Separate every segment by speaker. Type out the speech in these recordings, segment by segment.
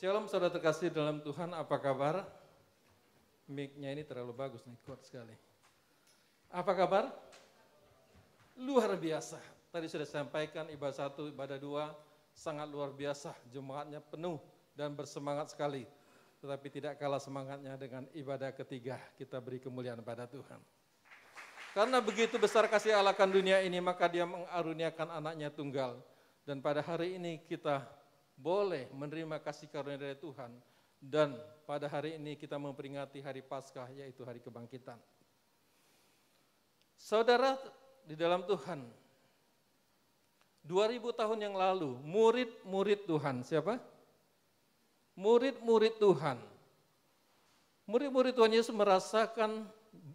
Speaker 1: Shalom saudara terkasih dalam Tuhan, apa kabar? Mic-nya ini terlalu bagus nih, kuat sekali. Apa kabar? Luar biasa. Tadi sudah sampaikan ibadah satu, ibadah dua, sangat luar biasa. Jemaatnya penuh dan bersemangat sekali. Tetapi tidak kalah semangatnya dengan ibadah ketiga, kita beri kemuliaan pada Tuhan. Karena begitu besar kasih Allah akan dunia ini, maka dia mengaruniakan anaknya tunggal. Dan pada hari ini kita boleh menerima kasih karunia dari Tuhan. Dan pada hari ini kita memperingati hari Paskah, yaitu hari kebangkitan. Saudara di dalam Tuhan, 2000 tahun yang lalu, murid-murid Tuhan, siapa? Murid-murid Tuhan. Murid-murid Tuhan Yesus merasakan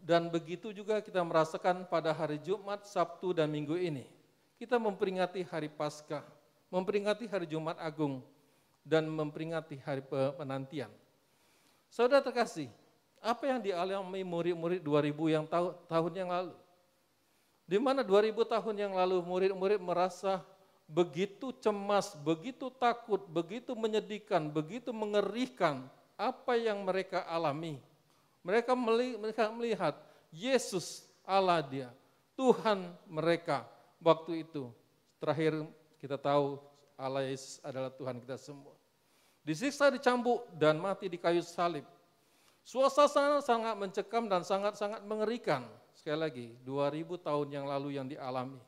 Speaker 1: dan begitu juga kita merasakan pada hari Jumat, Sabtu, dan Minggu ini. Kita memperingati hari Paskah, memperingati hari Jumat Agung, dan memperingati hari penantian. Saudara terkasih, apa yang dialami murid-murid 2000 yang tahu, tahun yang lalu? Di mana 2000 tahun yang lalu murid-murid merasa begitu cemas, begitu takut, begitu menyedihkan, begitu mengerikan apa yang mereka alami mereka melihat Yesus Allah dia, Tuhan mereka waktu itu. Terakhir kita tahu Allah Yesus adalah Tuhan kita semua. Disiksa, dicambuk, dan mati di kayu salib. Suasana sangat mencekam dan sangat-sangat mengerikan. Sekali lagi, 2000 tahun yang lalu yang dialami.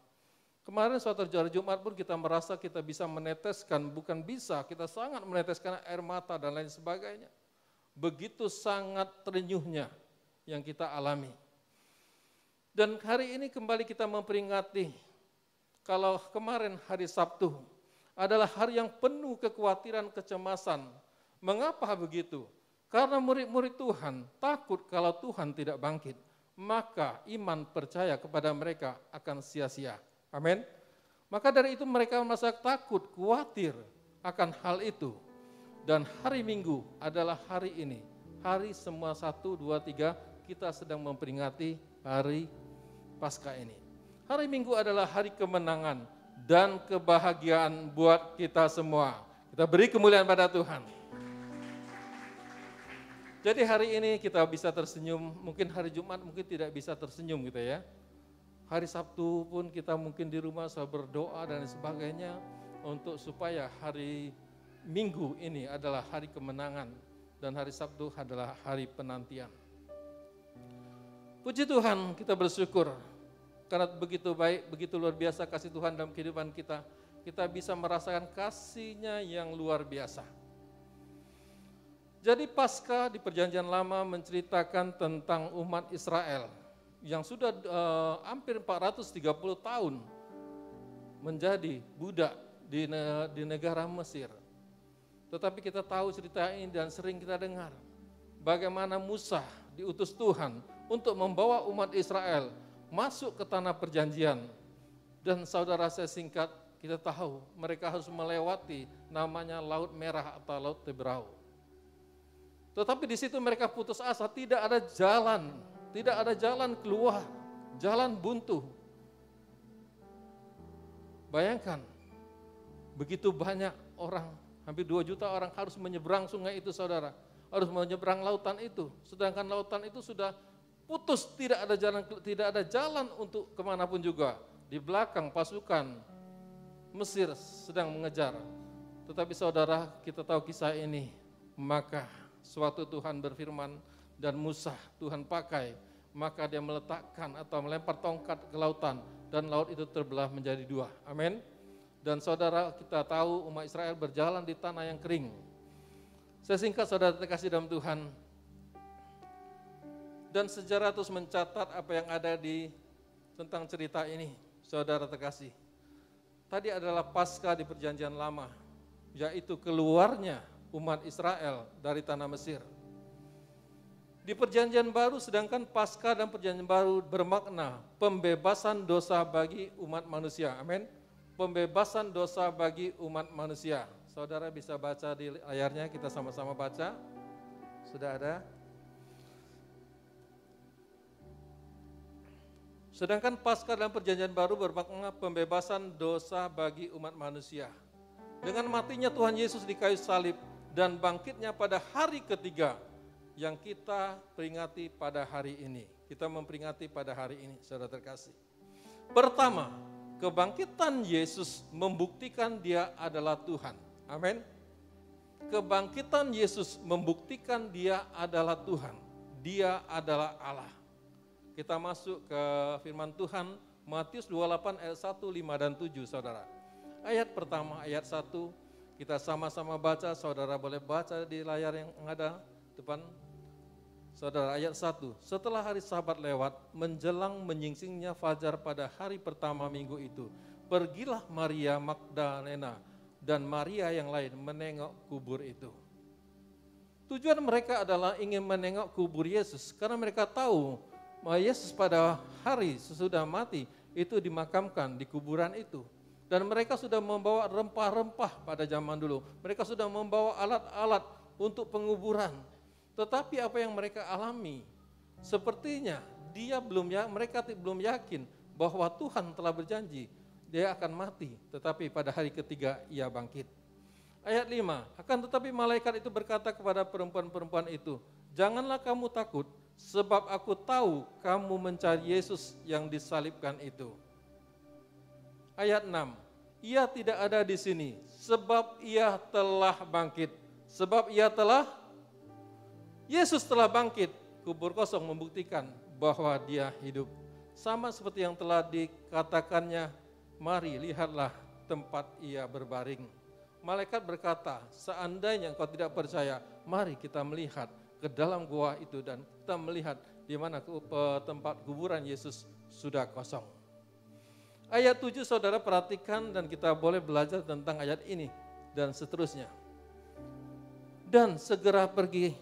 Speaker 1: Kemarin suatu hari Jumat pun kita merasa kita bisa meneteskan, bukan bisa, kita sangat meneteskan air mata dan lain sebagainya begitu sangat terenyuhnya yang kita alami. Dan hari ini kembali kita memperingati, kalau kemarin hari Sabtu adalah hari yang penuh kekhawatiran, kecemasan. Mengapa begitu? Karena murid-murid Tuhan takut kalau Tuhan tidak bangkit, maka iman percaya kepada mereka akan sia-sia. Amin. Maka dari itu mereka merasa takut, khawatir akan hal itu. Dan hari Minggu adalah hari ini. Hari semua satu, dua, tiga, kita sedang memperingati hari Paskah ini. Hari Minggu adalah hari kemenangan dan kebahagiaan buat kita semua. Kita beri kemuliaan pada Tuhan. Jadi hari ini kita bisa tersenyum, mungkin hari Jumat mungkin tidak bisa tersenyum gitu ya. Hari Sabtu pun kita mungkin di rumah selalu berdoa dan sebagainya untuk supaya hari Minggu ini adalah hari kemenangan dan hari Sabtu adalah hari penantian. Puji Tuhan, kita bersyukur karena begitu baik, begitu luar biasa kasih Tuhan dalam kehidupan kita. Kita bisa merasakan kasihnya yang luar biasa. Jadi pasca di perjanjian lama menceritakan tentang umat Israel yang sudah uh, hampir 430 tahun menjadi budak di, di negara Mesir tetapi kita tahu cerita ini dan sering kita dengar. Bagaimana Musa diutus Tuhan untuk membawa umat Israel masuk ke tanah perjanjian. Dan saudara saya singkat, kita tahu mereka harus melewati namanya Laut Merah atau Laut Tebrau. Tetapi di situ mereka putus asa, tidak ada jalan, tidak ada jalan keluar, jalan buntu. Bayangkan, begitu banyak orang Hampir 2 juta orang harus menyeberang sungai itu saudara. Harus menyeberang lautan itu. Sedangkan lautan itu sudah putus, tidak ada jalan tidak ada jalan untuk ke mana pun juga. Di belakang pasukan Mesir sedang mengejar. Tetapi saudara kita tahu kisah ini. Maka suatu Tuhan berfirman dan Musa Tuhan pakai. Maka dia meletakkan atau melempar tongkat ke lautan. Dan laut itu terbelah menjadi dua. Amin. Dan saudara kita tahu umat Israel berjalan di tanah yang kering. Saya singkat saudara terkasih dalam Tuhan. Dan sejarah terus mencatat apa yang ada di tentang cerita ini, saudara terkasih. Tadi adalah pasca di perjanjian lama, yaitu keluarnya umat Israel dari tanah Mesir. Di perjanjian baru sedangkan pasca dan perjanjian baru bermakna pembebasan dosa bagi umat manusia. Amin pembebasan dosa bagi umat manusia. Saudara bisa baca di layarnya, kita sama-sama baca. Sudah ada? Sedangkan pasca dalam perjanjian baru bermakna pembebasan dosa bagi umat manusia. Dengan matinya Tuhan Yesus di kayu salib, dan bangkitnya pada hari ketiga yang kita peringati pada hari ini. Kita memperingati pada hari ini, saudara terkasih. Pertama, kebangkitan Yesus membuktikan dia adalah Tuhan. Amin. Kebangkitan Yesus membuktikan dia adalah Tuhan. Dia adalah Allah. Kita masuk ke firman Tuhan Matius 28 ayat 1, 5 dan 7 saudara. Ayat pertama, ayat 1, kita sama-sama baca, saudara boleh baca di layar yang ada depan. Saudara ayat 1, setelah hari sabat lewat, menjelang menyingsingnya fajar pada hari pertama minggu itu, pergilah Maria Magdalena dan Maria yang lain menengok kubur itu. Tujuan mereka adalah ingin menengok kubur Yesus karena mereka tahu bahwa Yesus pada hari sesudah mati itu dimakamkan di kuburan itu. Dan mereka sudah membawa rempah-rempah pada zaman dulu. Mereka sudah membawa alat-alat untuk penguburan. Tetapi apa yang mereka alami, sepertinya dia belum ya, mereka belum yakin bahwa Tuhan telah berjanji dia akan mati, tetapi pada hari ketiga ia bangkit. Ayat 5, akan tetapi malaikat itu berkata kepada perempuan-perempuan itu, janganlah kamu takut, sebab aku tahu kamu mencari Yesus yang disalibkan itu ayat 6. Ia tidak ada di sini sebab ia telah bangkit. Sebab ia telah Yesus telah bangkit. Kubur kosong membuktikan bahwa dia hidup. Sama seperti yang telah dikatakannya, mari lihatlah tempat ia berbaring. Malaikat berkata, seandainya engkau tidak percaya, mari kita melihat ke dalam gua itu dan kita melihat di mana tempat kuburan Yesus sudah kosong. Ayat 7 saudara perhatikan dan kita boleh belajar tentang ayat ini dan seterusnya. Dan segera pergi,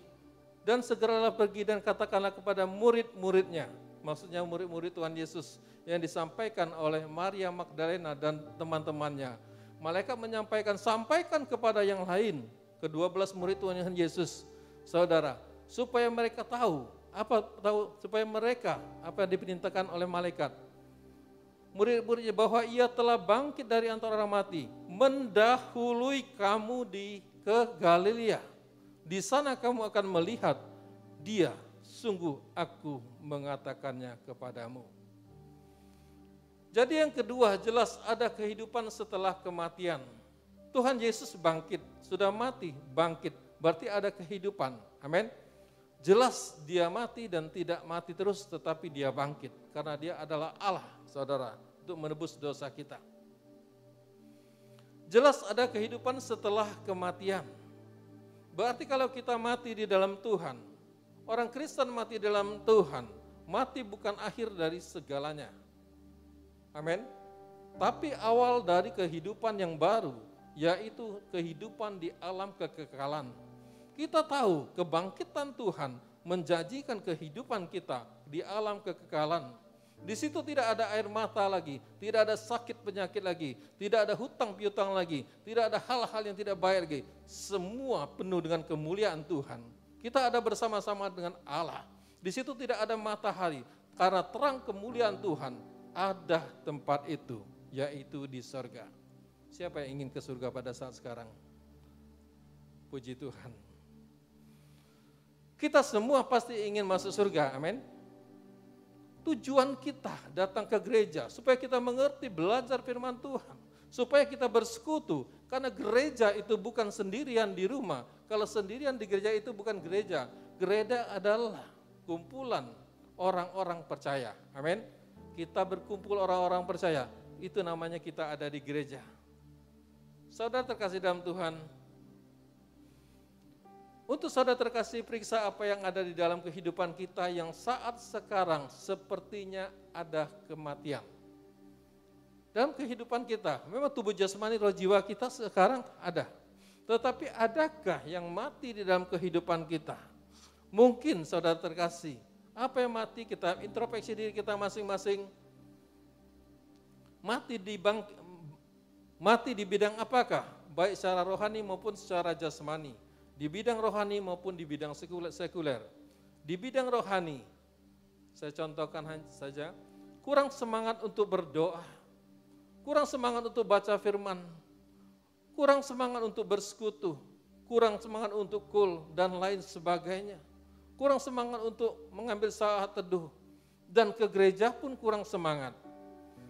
Speaker 1: dan segeralah pergi dan katakanlah kepada murid-muridnya, maksudnya murid-murid Tuhan Yesus yang disampaikan oleh Maria Magdalena dan teman-temannya. Malaikat menyampaikan, sampaikan kepada yang lain, kedua belas murid Tuhan Yesus, saudara, supaya mereka tahu, apa tahu, supaya mereka, apa yang diperintahkan oleh malaikat, murid-muridnya bahwa ia telah bangkit dari antara orang mati, mendahului kamu di ke Galilea. Di sana kamu akan melihat dia, sungguh aku mengatakannya kepadamu. Jadi yang kedua jelas ada kehidupan setelah kematian. Tuhan Yesus bangkit, sudah mati, bangkit, berarti ada kehidupan. Amin. Jelas dia mati dan tidak mati terus tetapi dia bangkit karena dia adalah Allah, Saudara untuk menebus dosa kita. Jelas ada kehidupan setelah kematian. Berarti kalau kita mati di dalam Tuhan, orang Kristen mati dalam Tuhan, mati bukan akhir dari segalanya. Amin. Tapi awal dari kehidupan yang baru, yaitu kehidupan di alam kekekalan. Kita tahu kebangkitan Tuhan menjanjikan kehidupan kita di alam kekekalan di situ tidak ada air mata lagi, tidak ada sakit penyakit lagi, tidak ada hutang piutang lagi, tidak ada hal-hal yang tidak baik lagi. Semua penuh dengan kemuliaan Tuhan. Kita ada bersama-sama dengan Allah. Di situ tidak ada matahari, karena terang kemuliaan Tuhan ada tempat itu, yaitu di sorga. Siapa yang ingin ke surga pada saat sekarang? Puji Tuhan. Kita semua pasti ingin masuk surga, amin. Tujuan kita datang ke gereja supaya kita mengerti belajar firman Tuhan, supaya kita bersekutu karena gereja itu bukan sendirian di rumah. Kalau sendirian di gereja itu bukan gereja. Gereja adalah kumpulan orang-orang percaya. Amin. Kita berkumpul orang-orang percaya. Itu namanya kita ada di gereja. Saudara terkasih dalam Tuhan, untuk saudara terkasih periksa apa yang ada di dalam kehidupan kita yang saat sekarang sepertinya ada kematian. Dalam kehidupan kita, memang tubuh jasmani roh jiwa kita sekarang ada. Tetapi adakah yang mati di dalam kehidupan kita? Mungkin saudara terkasih, apa yang mati kita introspeksi diri kita masing-masing. Mati di bang, mati di bidang apakah? Baik secara rohani maupun secara jasmani di bidang rohani maupun di bidang sekuler. Di bidang rohani, saya contohkan saja, kurang semangat untuk berdoa, kurang semangat untuk baca firman, kurang semangat untuk bersekutu, kurang semangat untuk kul dan lain sebagainya. Kurang semangat untuk mengambil saat teduh dan ke gereja pun kurang semangat.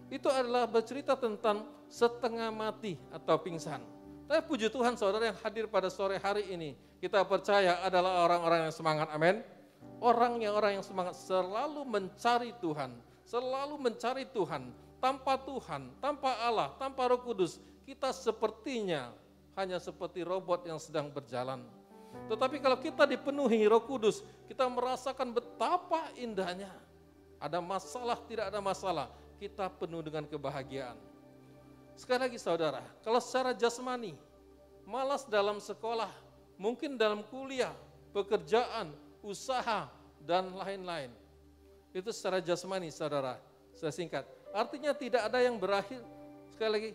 Speaker 1: Itu adalah bercerita tentang setengah mati atau pingsan. Tapi puji Tuhan saudara yang hadir pada sore hari ini, kita percaya adalah orang-orang yang semangat, amin. Orang yang orang yang semangat selalu mencari Tuhan, selalu mencari Tuhan. Tanpa Tuhan, tanpa Allah, tanpa Roh Kudus, kita sepertinya hanya seperti robot yang sedang berjalan. Tetapi kalau kita dipenuhi Roh Kudus, kita merasakan betapa indahnya. Ada masalah, tidak ada masalah, kita penuh dengan kebahagiaan. Sekali lagi saudara, kalau secara jasmani, malas dalam sekolah, mungkin dalam kuliah, pekerjaan, usaha, dan lain-lain. Itu secara jasmani saudara, saya singkat. Artinya tidak ada yang berakhir, sekali lagi,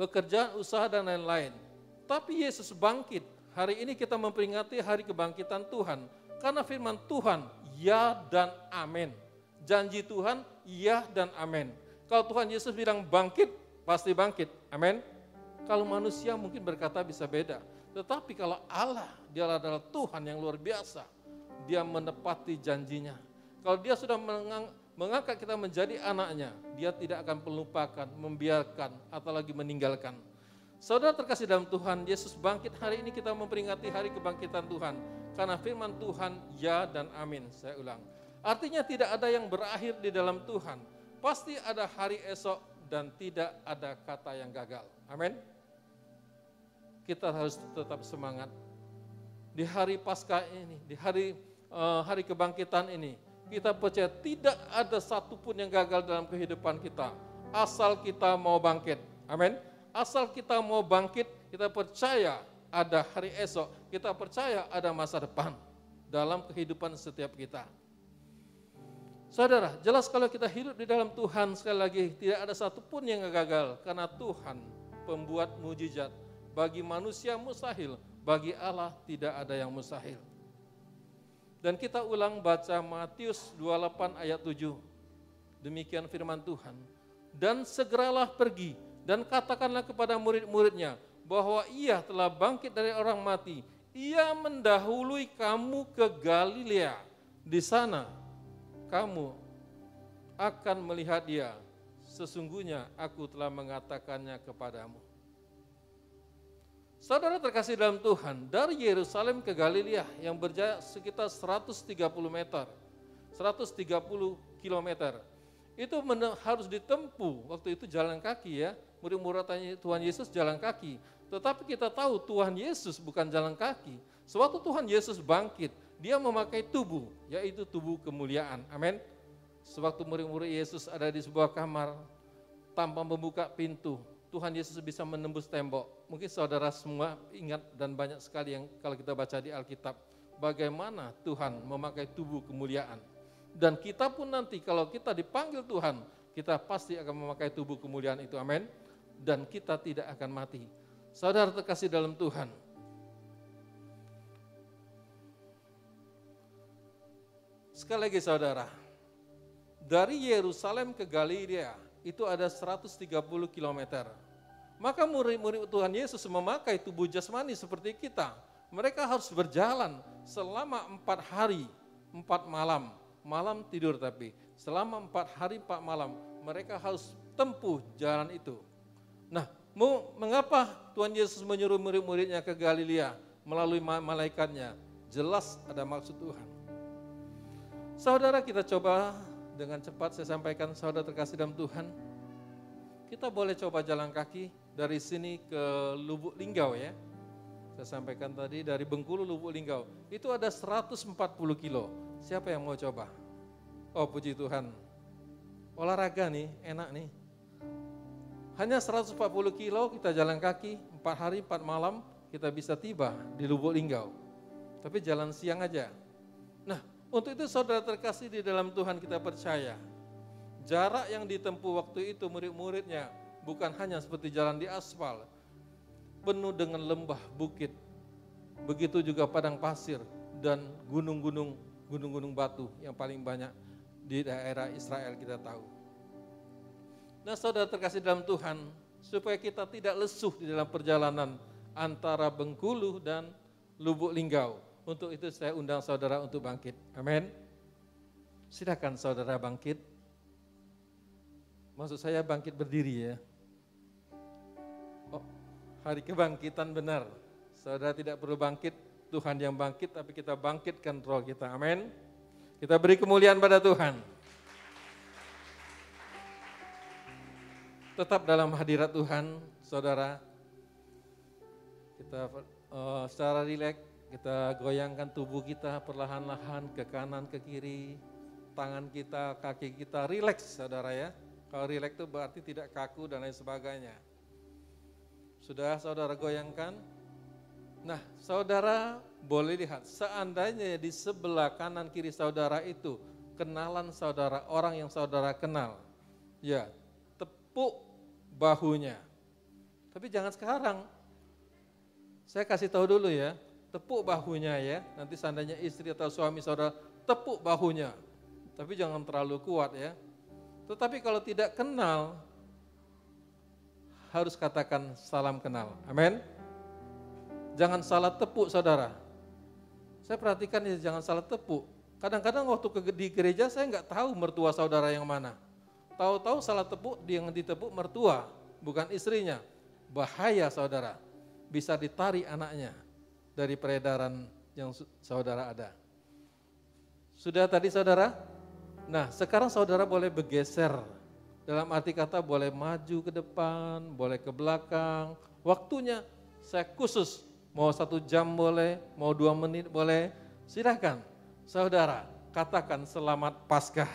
Speaker 1: pekerjaan, usaha, dan lain-lain. Tapi Yesus bangkit. Hari ini kita memperingati hari kebangkitan Tuhan. Karena firman Tuhan, ya dan amin. Janji Tuhan, ya dan amin. Kalau Tuhan Yesus bilang bangkit, pasti bangkit. Amin. Kalau manusia mungkin berkata bisa beda. Tetapi kalau Allah, dia adalah Tuhan yang luar biasa. Dia menepati janjinya. Kalau dia sudah mengangkat kita menjadi anaknya, dia tidak akan melupakan, membiarkan, atau lagi meninggalkan. Saudara terkasih dalam Tuhan, Yesus bangkit hari ini kita memperingati hari kebangkitan Tuhan. Karena firman Tuhan ya dan amin, saya ulang. Artinya tidak ada yang berakhir di dalam Tuhan. Pasti ada hari esok dan tidak ada kata yang gagal. Amin. Kita harus tetap semangat. Di hari Paskah ini, di hari uh, hari kebangkitan ini, kita percaya tidak ada satupun yang gagal dalam kehidupan kita. Asal kita mau bangkit. Amin. Asal kita mau bangkit, kita percaya ada hari esok. Kita percaya ada masa depan dalam kehidupan setiap kita. Saudara, jelas kalau kita hidup di dalam Tuhan sekali lagi tidak ada satupun yang gagal karena Tuhan pembuat mujizat. Bagi manusia mustahil, bagi Allah tidak ada yang mustahil. Dan kita ulang baca Matius 28 ayat 7. Demikian firman Tuhan. Dan segeralah pergi dan katakanlah kepada murid-muridnya bahwa ia telah bangkit dari orang mati. Ia mendahului kamu ke Galilea. Di sana kamu akan melihat dia. Sesungguhnya aku telah mengatakannya kepadamu. Saudara terkasih dalam Tuhan, dari Yerusalem ke Galilea yang berjarak sekitar 130 meter, 130 kilometer, itu harus ditempuh waktu itu jalan kaki ya, murid-murid Tuhan Yesus jalan kaki, tetapi kita tahu Tuhan Yesus bukan jalan kaki, sewaktu Tuhan Yesus bangkit, dia memakai tubuh, yaitu tubuh kemuliaan, amin. Sewaktu murid-murid Yesus ada di sebuah kamar, tanpa membuka pintu, Tuhan Yesus bisa menembus tembok. Mungkin saudara semua ingat dan banyak sekali yang kalau kita baca di Alkitab, bagaimana Tuhan memakai tubuh kemuliaan. Dan kita pun nanti kalau kita dipanggil Tuhan, kita pasti akan memakai tubuh kemuliaan itu, amin. Dan kita tidak akan mati. Saudara terkasih dalam Tuhan, Sekali lagi saudara, dari Yerusalem ke Galilea itu ada 130 kilometer. Maka murid-murid Tuhan Yesus memakai tubuh jasmani seperti kita. Mereka harus berjalan selama empat hari, empat malam. Malam tidur tapi. Selama empat hari, empat malam. Mereka harus tempuh jalan itu. Nah, mengapa Tuhan Yesus menyuruh murid-muridnya ke Galilea melalui malaikatnya? Jelas ada maksud Tuhan. Saudara kita coba dengan cepat saya sampaikan saudara terkasih dalam Tuhan. Kita boleh coba jalan kaki dari sini ke Lubuk Linggau ya. Saya sampaikan tadi dari Bengkulu Lubuk Linggau. Itu ada 140 kilo. Siapa yang mau coba? Oh puji Tuhan. Olahraga nih, enak nih. Hanya 140 kilo kita jalan kaki, 4 hari 4 malam kita bisa tiba di Lubuk Linggau. Tapi jalan siang aja. Nah, untuk itu saudara terkasih di dalam Tuhan kita percaya. Jarak yang ditempuh waktu itu murid-muridnya bukan hanya seperti jalan di aspal, penuh dengan lembah, bukit, begitu juga padang pasir dan gunung-gunung gunung-gunung batu yang paling banyak di daerah Israel kita tahu. Nah saudara terkasih dalam Tuhan, supaya kita tidak lesuh di dalam perjalanan, antara Bengkulu dan Lubuk Linggau. Untuk itu saya undang saudara untuk bangkit. Amin. Silakan saudara bangkit. Maksud saya bangkit berdiri ya. Oh, hari kebangkitan benar. Saudara tidak perlu bangkit, Tuhan yang bangkit, tapi kita bangkitkan roh kita. Amin. Kita beri kemuliaan pada Tuhan. Tetap dalam hadirat Tuhan, saudara. Kita uh, secara rileks, kita goyangkan tubuh kita perlahan-lahan ke kanan, ke kiri. Tangan kita, kaki kita, rileks saudara ya. Kalau rileks itu berarti tidak kaku dan lain sebagainya. Sudah saudara goyangkan? Nah, saudara boleh lihat, seandainya di sebelah kanan kiri saudara itu kenalan saudara, orang yang saudara kenal. Ya, tepuk bahunya. Tapi jangan sekarang. Saya kasih tahu dulu ya, tepuk bahunya ya. Nanti seandainya istri atau suami saudara tepuk bahunya. Tapi jangan terlalu kuat ya. Tetapi kalau tidak kenal, harus katakan salam kenal. Amin. Jangan salah tepuk saudara. Saya perhatikan ya jangan salah tepuk. Kadang-kadang waktu ke, di gereja saya nggak tahu mertua saudara yang mana. Tahu-tahu salah tepuk dia yang ditepuk mertua, bukan istrinya. Bahaya saudara, bisa ditarik anaknya dari peredaran yang saudara ada. Sudah tadi saudara? Nah sekarang saudara boleh bergeser. Dalam arti kata boleh maju ke depan, boleh ke belakang. Waktunya saya khusus mau satu jam boleh, mau dua menit boleh, silahkan. Saudara, katakan selamat Paskah.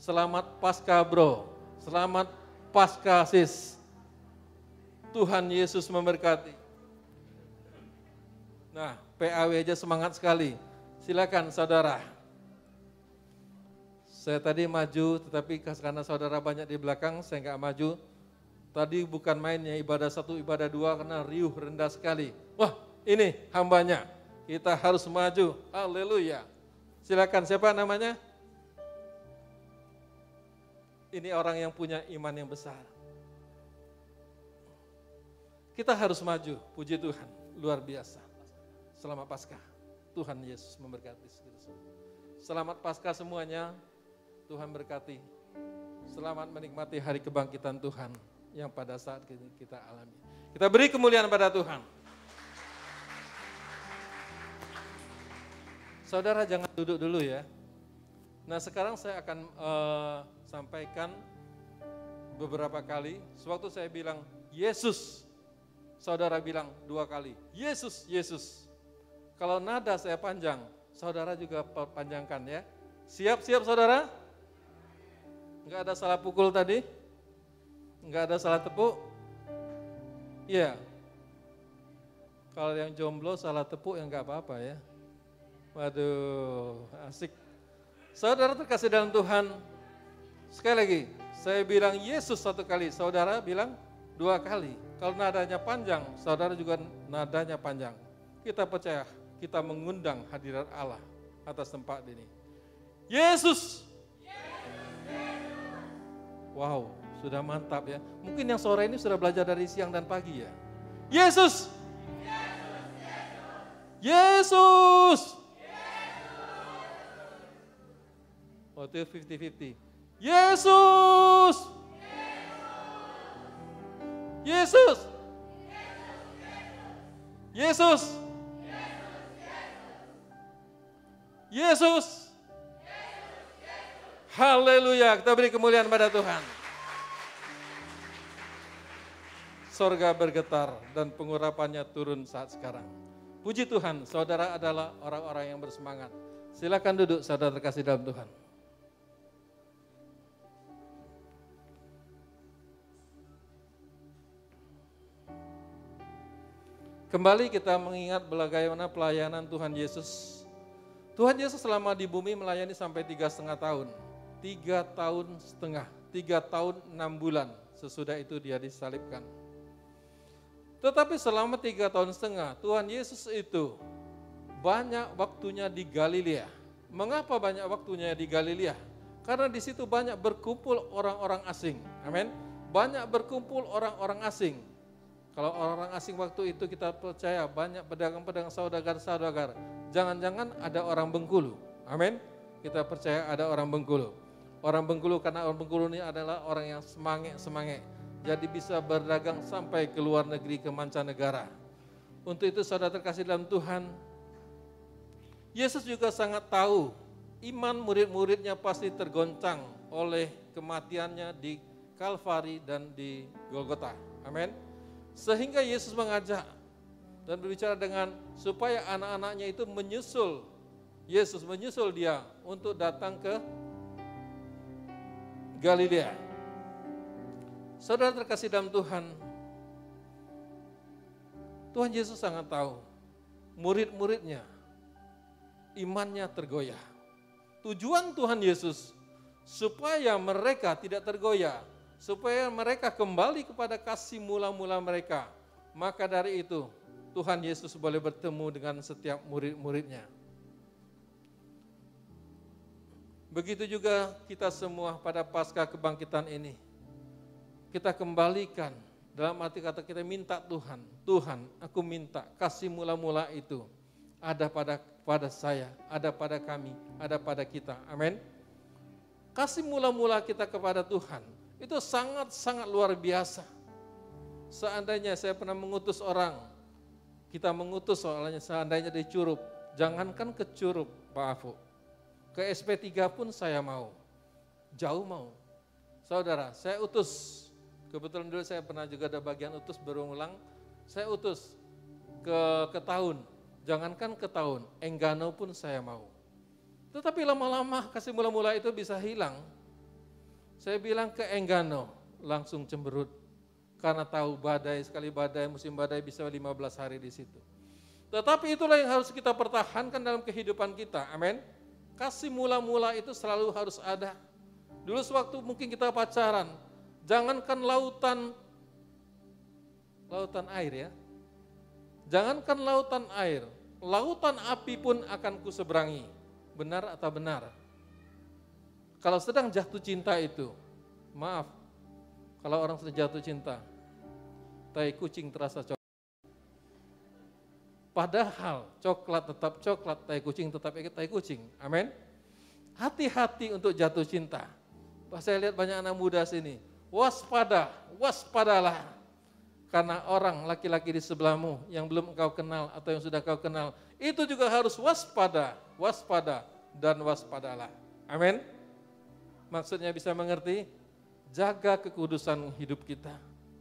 Speaker 1: Selamat Paskah bro, selamat Paskah sis. Tuhan Yesus memberkati. Nah, PAW aja semangat sekali. Silakan saudara. Saya tadi maju, tetapi karena saudara banyak di belakang, saya nggak maju. Tadi bukan mainnya ibadah satu, ibadah dua karena riuh rendah sekali. Wah ini hambanya, kita harus maju. Haleluya. Silakan siapa namanya? Ini orang yang punya iman yang besar. Kita harus maju, puji Tuhan, luar biasa. Selamat Paskah. Tuhan Yesus memberkati Selamat Paskah semuanya. Tuhan berkati. Selamat menikmati hari kebangkitan Tuhan yang pada saat ini kita alami. Kita beri kemuliaan pada Tuhan. Saudara jangan duduk dulu ya. Nah sekarang saya akan uh, sampaikan beberapa kali. Sewaktu saya bilang Yesus, saudara bilang dua kali. Yesus, Yesus. Kalau nada saya panjang, saudara juga panjangkan ya. Siap-siap saudara? Enggak ada salah pukul tadi? Enggak ada salah tepuk? Iya. Kalau yang jomblo salah tepuk ya enggak apa-apa ya. Waduh, asik. Saudara terkasih dalam Tuhan, sekali lagi, saya bilang Yesus satu kali, saudara bilang dua kali. Kalau nadanya panjang, saudara juga nadanya panjang. Kita percaya, kita mengundang hadirat Allah atas tempat ini. Yesus! Wow, sudah mantap ya. Mungkin yang sore ini sudah belajar dari siang dan pagi ya. Yesus. Yesus. Oh itu 50-50. Yesus. Yesus. Yesus. Yesus. Haleluya. Kita beri kemuliaan pada Tuhan. sorga bergetar dan pengurapannya turun saat sekarang. Puji Tuhan, saudara adalah orang-orang yang bersemangat. Silakan duduk, saudara terkasih dalam Tuhan. Kembali kita mengingat bagaimana pelayanan Tuhan Yesus. Tuhan Yesus selama di bumi melayani sampai tiga setengah tahun. Tiga tahun setengah, tiga tahun enam bulan. Sesudah itu dia disalibkan. Tetapi selama tiga tahun setengah, Tuhan Yesus itu banyak waktunya di Galilea. Mengapa banyak waktunya di Galilea? Karena di situ banyak berkumpul orang-orang asing. Amin. Banyak berkumpul orang-orang asing. Kalau orang asing waktu itu kita percaya banyak pedagang-pedagang saudagar-saudagar. Jangan-jangan ada orang Bengkulu. Amin. Kita percaya ada orang Bengkulu. Orang Bengkulu karena orang Bengkulu ini adalah orang yang semangat-semangat. Jadi bisa berdagang sampai ke luar negeri, ke mancanegara. Untuk itu saudara terkasih dalam Tuhan, Yesus juga sangat tahu iman murid-muridnya pasti tergoncang oleh kematiannya di Kalvari dan di Golgota. Amin. Sehingga Yesus mengajak dan berbicara dengan supaya anak-anaknya itu menyusul Yesus menyusul dia untuk datang ke Galilea. Saudara terkasih dalam Tuhan, Tuhan Yesus sangat tahu murid-muridnya imannya tergoyah. Tujuan Tuhan Yesus supaya mereka tidak tergoyah, supaya mereka kembali kepada kasih mula-mula mereka. Maka dari itu Tuhan Yesus boleh bertemu dengan setiap murid-muridnya. Begitu juga kita semua pada pasca kebangkitan ini. Kita kembalikan dalam arti kata kita minta Tuhan, Tuhan aku minta kasih mula-mula itu ada pada pada saya, ada pada kami, ada pada kita. Amin. Kasih mula-mula kita kepada Tuhan itu sangat-sangat luar biasa. Seandainya saya pernah mengutus orang, kita mengutus soalnya seandainya di Curup, jangankan ke Curup, Pak Afu, ke SP3 pun saya mau, jauh mau. Saudara, saya utus, kebetulan dulu saya pernah juga ada bagian utus berulang, saya utus ke, ke tahun, jangankan ke tahun, Enggano pun saya mau. Tetapi lama-lama kasih mula-mula itu bisa hilang, saya bilang ke Enggano, langsung cemberut. Karena tahu badai, sekali badai, musim badai bisa 15 hari di situ. Tetapi itulah yang harus kita pertahankan dalam kehidupan kita. Amin. Kasih mula-mula itu selalu harus ada. Dulu sewaktu mungkin kita pacaran, jangankan lautan lautan air ya. Jangankan lautan air, lautan api pun akan kuseberangi. Benar atau benar? Kalau sedang jatuh cinta itu, maaf, kalau orang sudah jatuh cinta, tai kucing terasa coklat. Padahal coklat tetap coklat, tai kucing tetap tai kucing. Amin. Hati-hati untuk jatuh cinta. Pas saya lihat banyak anak muda sini, waspada, waspadalah. Karena orang laki-laki di sebelahmu yang belum engkau kenal atau yang sudah kau kenal, itu juga harus waspada, waspada, dan waspadalah. Amin. Maksudnya bisa mengerti? Jaga kekudusan hidup kita.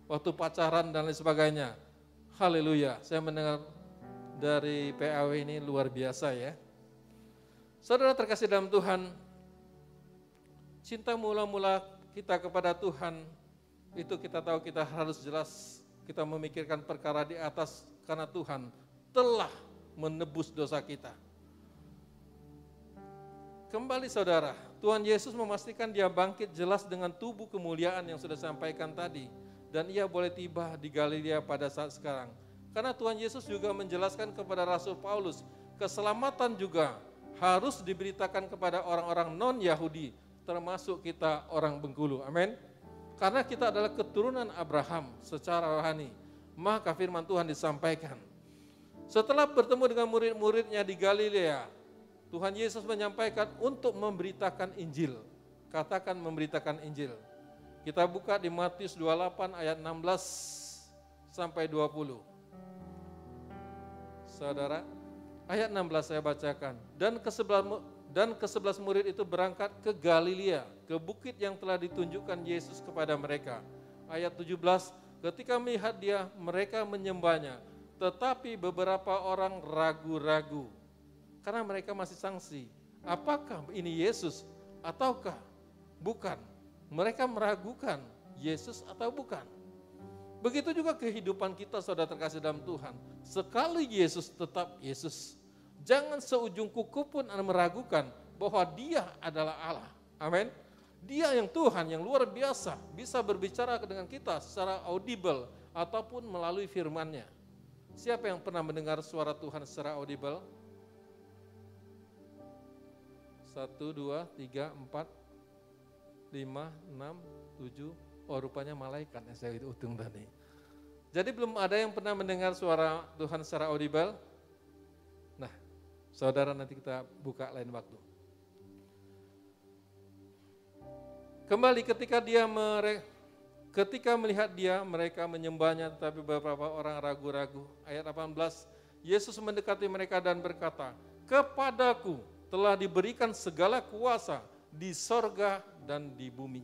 Speaker 1: Waktu pacaran dan lain sebagainya. Haleluya. Saya mendengar dari PAW ini luar biasa ya. Saudara terkasih dalam Tuhan, cinta mula-mula kita kepada Tuhan, itu kita tahu kita harus jelas kita memikirkan perkara di atas karena Tuhan telah menebus dosa kita. Kembali saudara, Tuhan Yesus memastikan dia bangkit jelas dengan tubuh kemuliaan yang sudah sampaikan tadi. Dan ia boleh tiba di Galilea pada saat sekarang. Karena Tuhan Yesus juga menjelaskan kepada Rasul Paulus, keselamatan juga harus diberitakan kepada orang-orang non-Yahudi, termasuk kita orang Bengkulu. Amin. Karena kita adalah keturunan Abraham secara rohani. Maka firman Tuhan disampaikan. Setelah bertemu dengan murid-muridnya di Galilea, Tuhan Yesus menyampaikan untuk memberitakan Injil. Katakan memberitakan Injil. Kita buka di Matius 28 ayat 16 sampai 20. Saudara, ayat 16 saya bacakan. Dan kesebelas dan kesebelas murid itu berangkat ke Galilea, ke bukit yang telah ditunjukkan Yesus kepada mereka. Ayat 17, ketika melihat dia, mereka menyembahnya. Tetapi beberapa orang ragu-ragu karena mereka masih sanksi. Apakah ini Yesus ataukah bukan? Mereka meragukan Yesus atau bukan. Begitu juga kehidupan kita saudara terkasih dalam Tuhan. Sekali Yesus tetap Yesus. Jangan seujung kuku pun anda meragukan bahwa dia adalah Allah. Amin. Dia yang Tuhan yang luar biasa bisa berbicara dengan kita secara audible ataupun melalui firman-Nya. Siapa yang pernah mendengar suara Tuhan secara audible? Satu, dua, tiga, empat, lima, enam, tujuh. Oh rupanya malaikat yang saya utung tadi. Jadi belum ada yang pernah mendengar suara Tuhan secara audible? Nah, saudara nanti kita buka lain waktu. Kembali ketika dia mere, ketika melihat dia mereka menyembahnya tetapi beberapa orang ragu-ragu. Ayat 18, Yesus mendekati mereka dan berkata, "Kepadaku telah diberikan segala kuasa di sorga dan di bumi."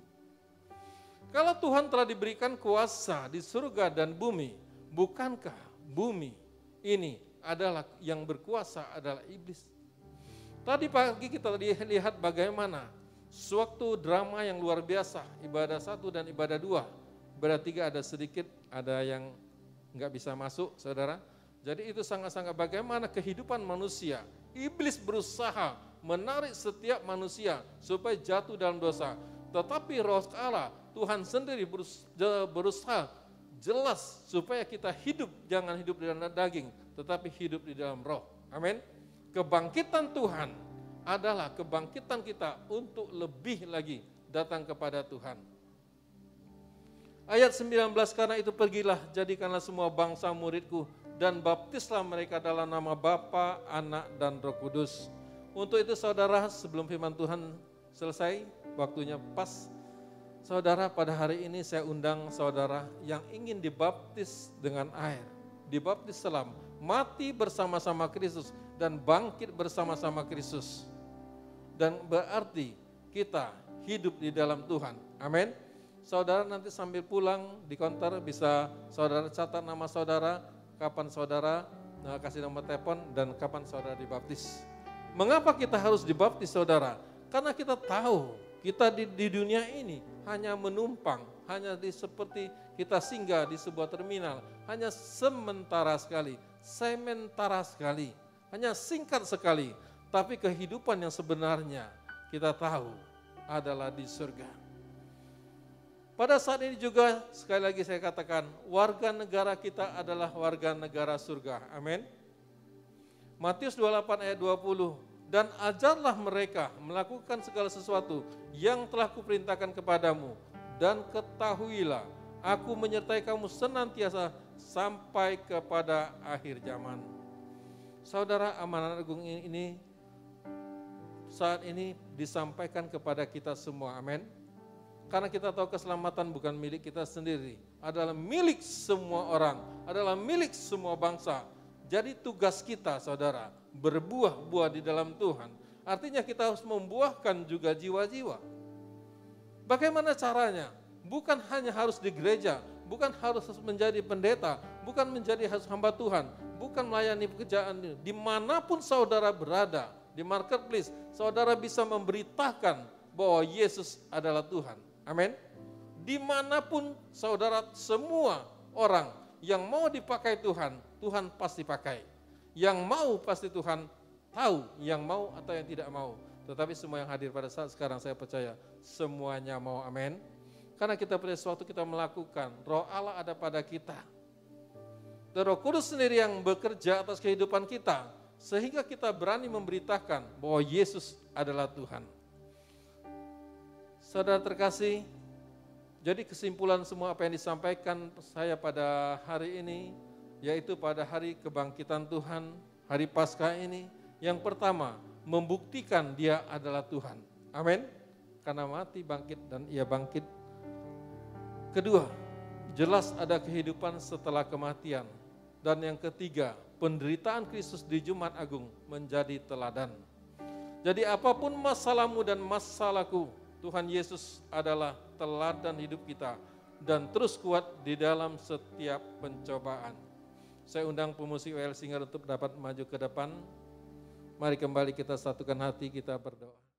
Speaker 1: Kalau Tuhan telah diberikan kuasa di surga dan bumi, bukankah bumi ini adalah yang berkuasa adalah iblis? Tadi pagi kita lihat bagaimana suatu drama yang luar biasa, ibadah satu dan ibadah dua. Ibadah tiga ada sedikit, ada yang nggak bisa masuk, saudara. Jadi itu sangat-sangat bagaimana kehidupan manusia. Iblis berusaha menarik setiap manusia supaya jatuh dalam dosa. Tetapi roh Allah Tuhan sendiri berusaha jelas supaya kita hidup, jangan hidup di dalam daging, tetapi hidup di dalam roh. Amin. Kebangkitan Tuhan adalah kebangkitan kita untuk lebih lagi datang kepada Tuhan. Ayat 19, karena itu pergilah, jadikanlah semua bangsa muridku, dan baptislah mereka dalam nama Bapa, Anak, dan Roh Kudus. Untuk itu saudara, sebelum firman Tuhan selesai, waktunya pas, Saudara, pada hari ini saya undang saudara yang ingin dibaptis dengan air, dibaptis selam, mati bersama-sama Kristus dan bangkit bersama-sama Kristus. Dan berarti kita hidup di dalam Tuhan. Amin. Saudara nanti sambil pulang di konter bisa saudara catat nama saudara, kapan saudara nah, kasih nomor telepon dan kapan saudara dibaptis. Mengapa kita harus dibaptis saudara? Karena kita tahu kita di, di dunia ini hanya menumpang, hanya di seperti kita singgah di sebuah terminal, hanya sementara sekali, sementara sekali, hanya singkat sekali, tapi kehidupan yang sebenarnya kita tahu adalah di surga. Pada saat ini juga sekali lagi saya katakan warga negara kita adalah warga negara surga. Amin. Matius 28 ayat 20 dan ajarlah mereka melakukan segala sesuatu yang telah kuperintahkan kepadamu dan ketahuilah aku menyertai kamu senantiasa sampai kepada akhir zaman. Saudara amanat agung ini saat ini disampaikan kepada kita semua. Amin. Karena kita tahu keselamatan bukan milik kita sendiri, adalah milik semua orang, adalah milik semua bangsa. Jadi tugas kita saudara, berbuah-buah di dalam Tuhan. Artinya kita harus membuahkan juga jiwa-jiwa. Bagaimana caranya? Bukan hanya harus di gereja, bukan harus menjadi pendeta, bukan menjadi harus hamba Tuhan, bukan melayani pekerjaan di mana pun saudara berada, di marketplace, saudara bisa memberitakan bahwa Yesus adalah Tuhan. Amin. Di mana pun saudara semua orang yang mau dipakai Tuhan, Tuhan pasti pakai. Yang mau pasti Tuhan tahu yang mau atau yang tidak mau. Tetapi semua yang hadir pada saat sekarang saya percaya semuanya mau amin. Karena kita pada suatu kita melakukan, roh Allah ada pada kita. Dan roh kudus sendiri yang bekerja atas kehidupan kita. Sehingga kita berani memberitakan bahwa Yesus adalah Tuhan. Saudara terkasih, jadi kesimpulan semua apa yang disampaikan saya pada hari ini, yaitu pada hari kebangkitan Tuhan, hari Paskah ini, yang pertama, membuktikan dia adalah Tuhan. Amin. Karena mati, bangkit, dan ia bangkit. Kedua, jelas ada kehidupan setelah kematian. Dan yang ketiga, penderitaan Kristus di Jumat Agung menjadi teladan. Jadi apa pun masalahmu dan masalahku, Tuhan Yesus adalah teladan hidup kita dan terus kuat di dalam setiap pencobaan. Saya undang pemusik WL Singer untuk dapat maju ke depan. Mari kembali kita satukan hati, kita berdoa.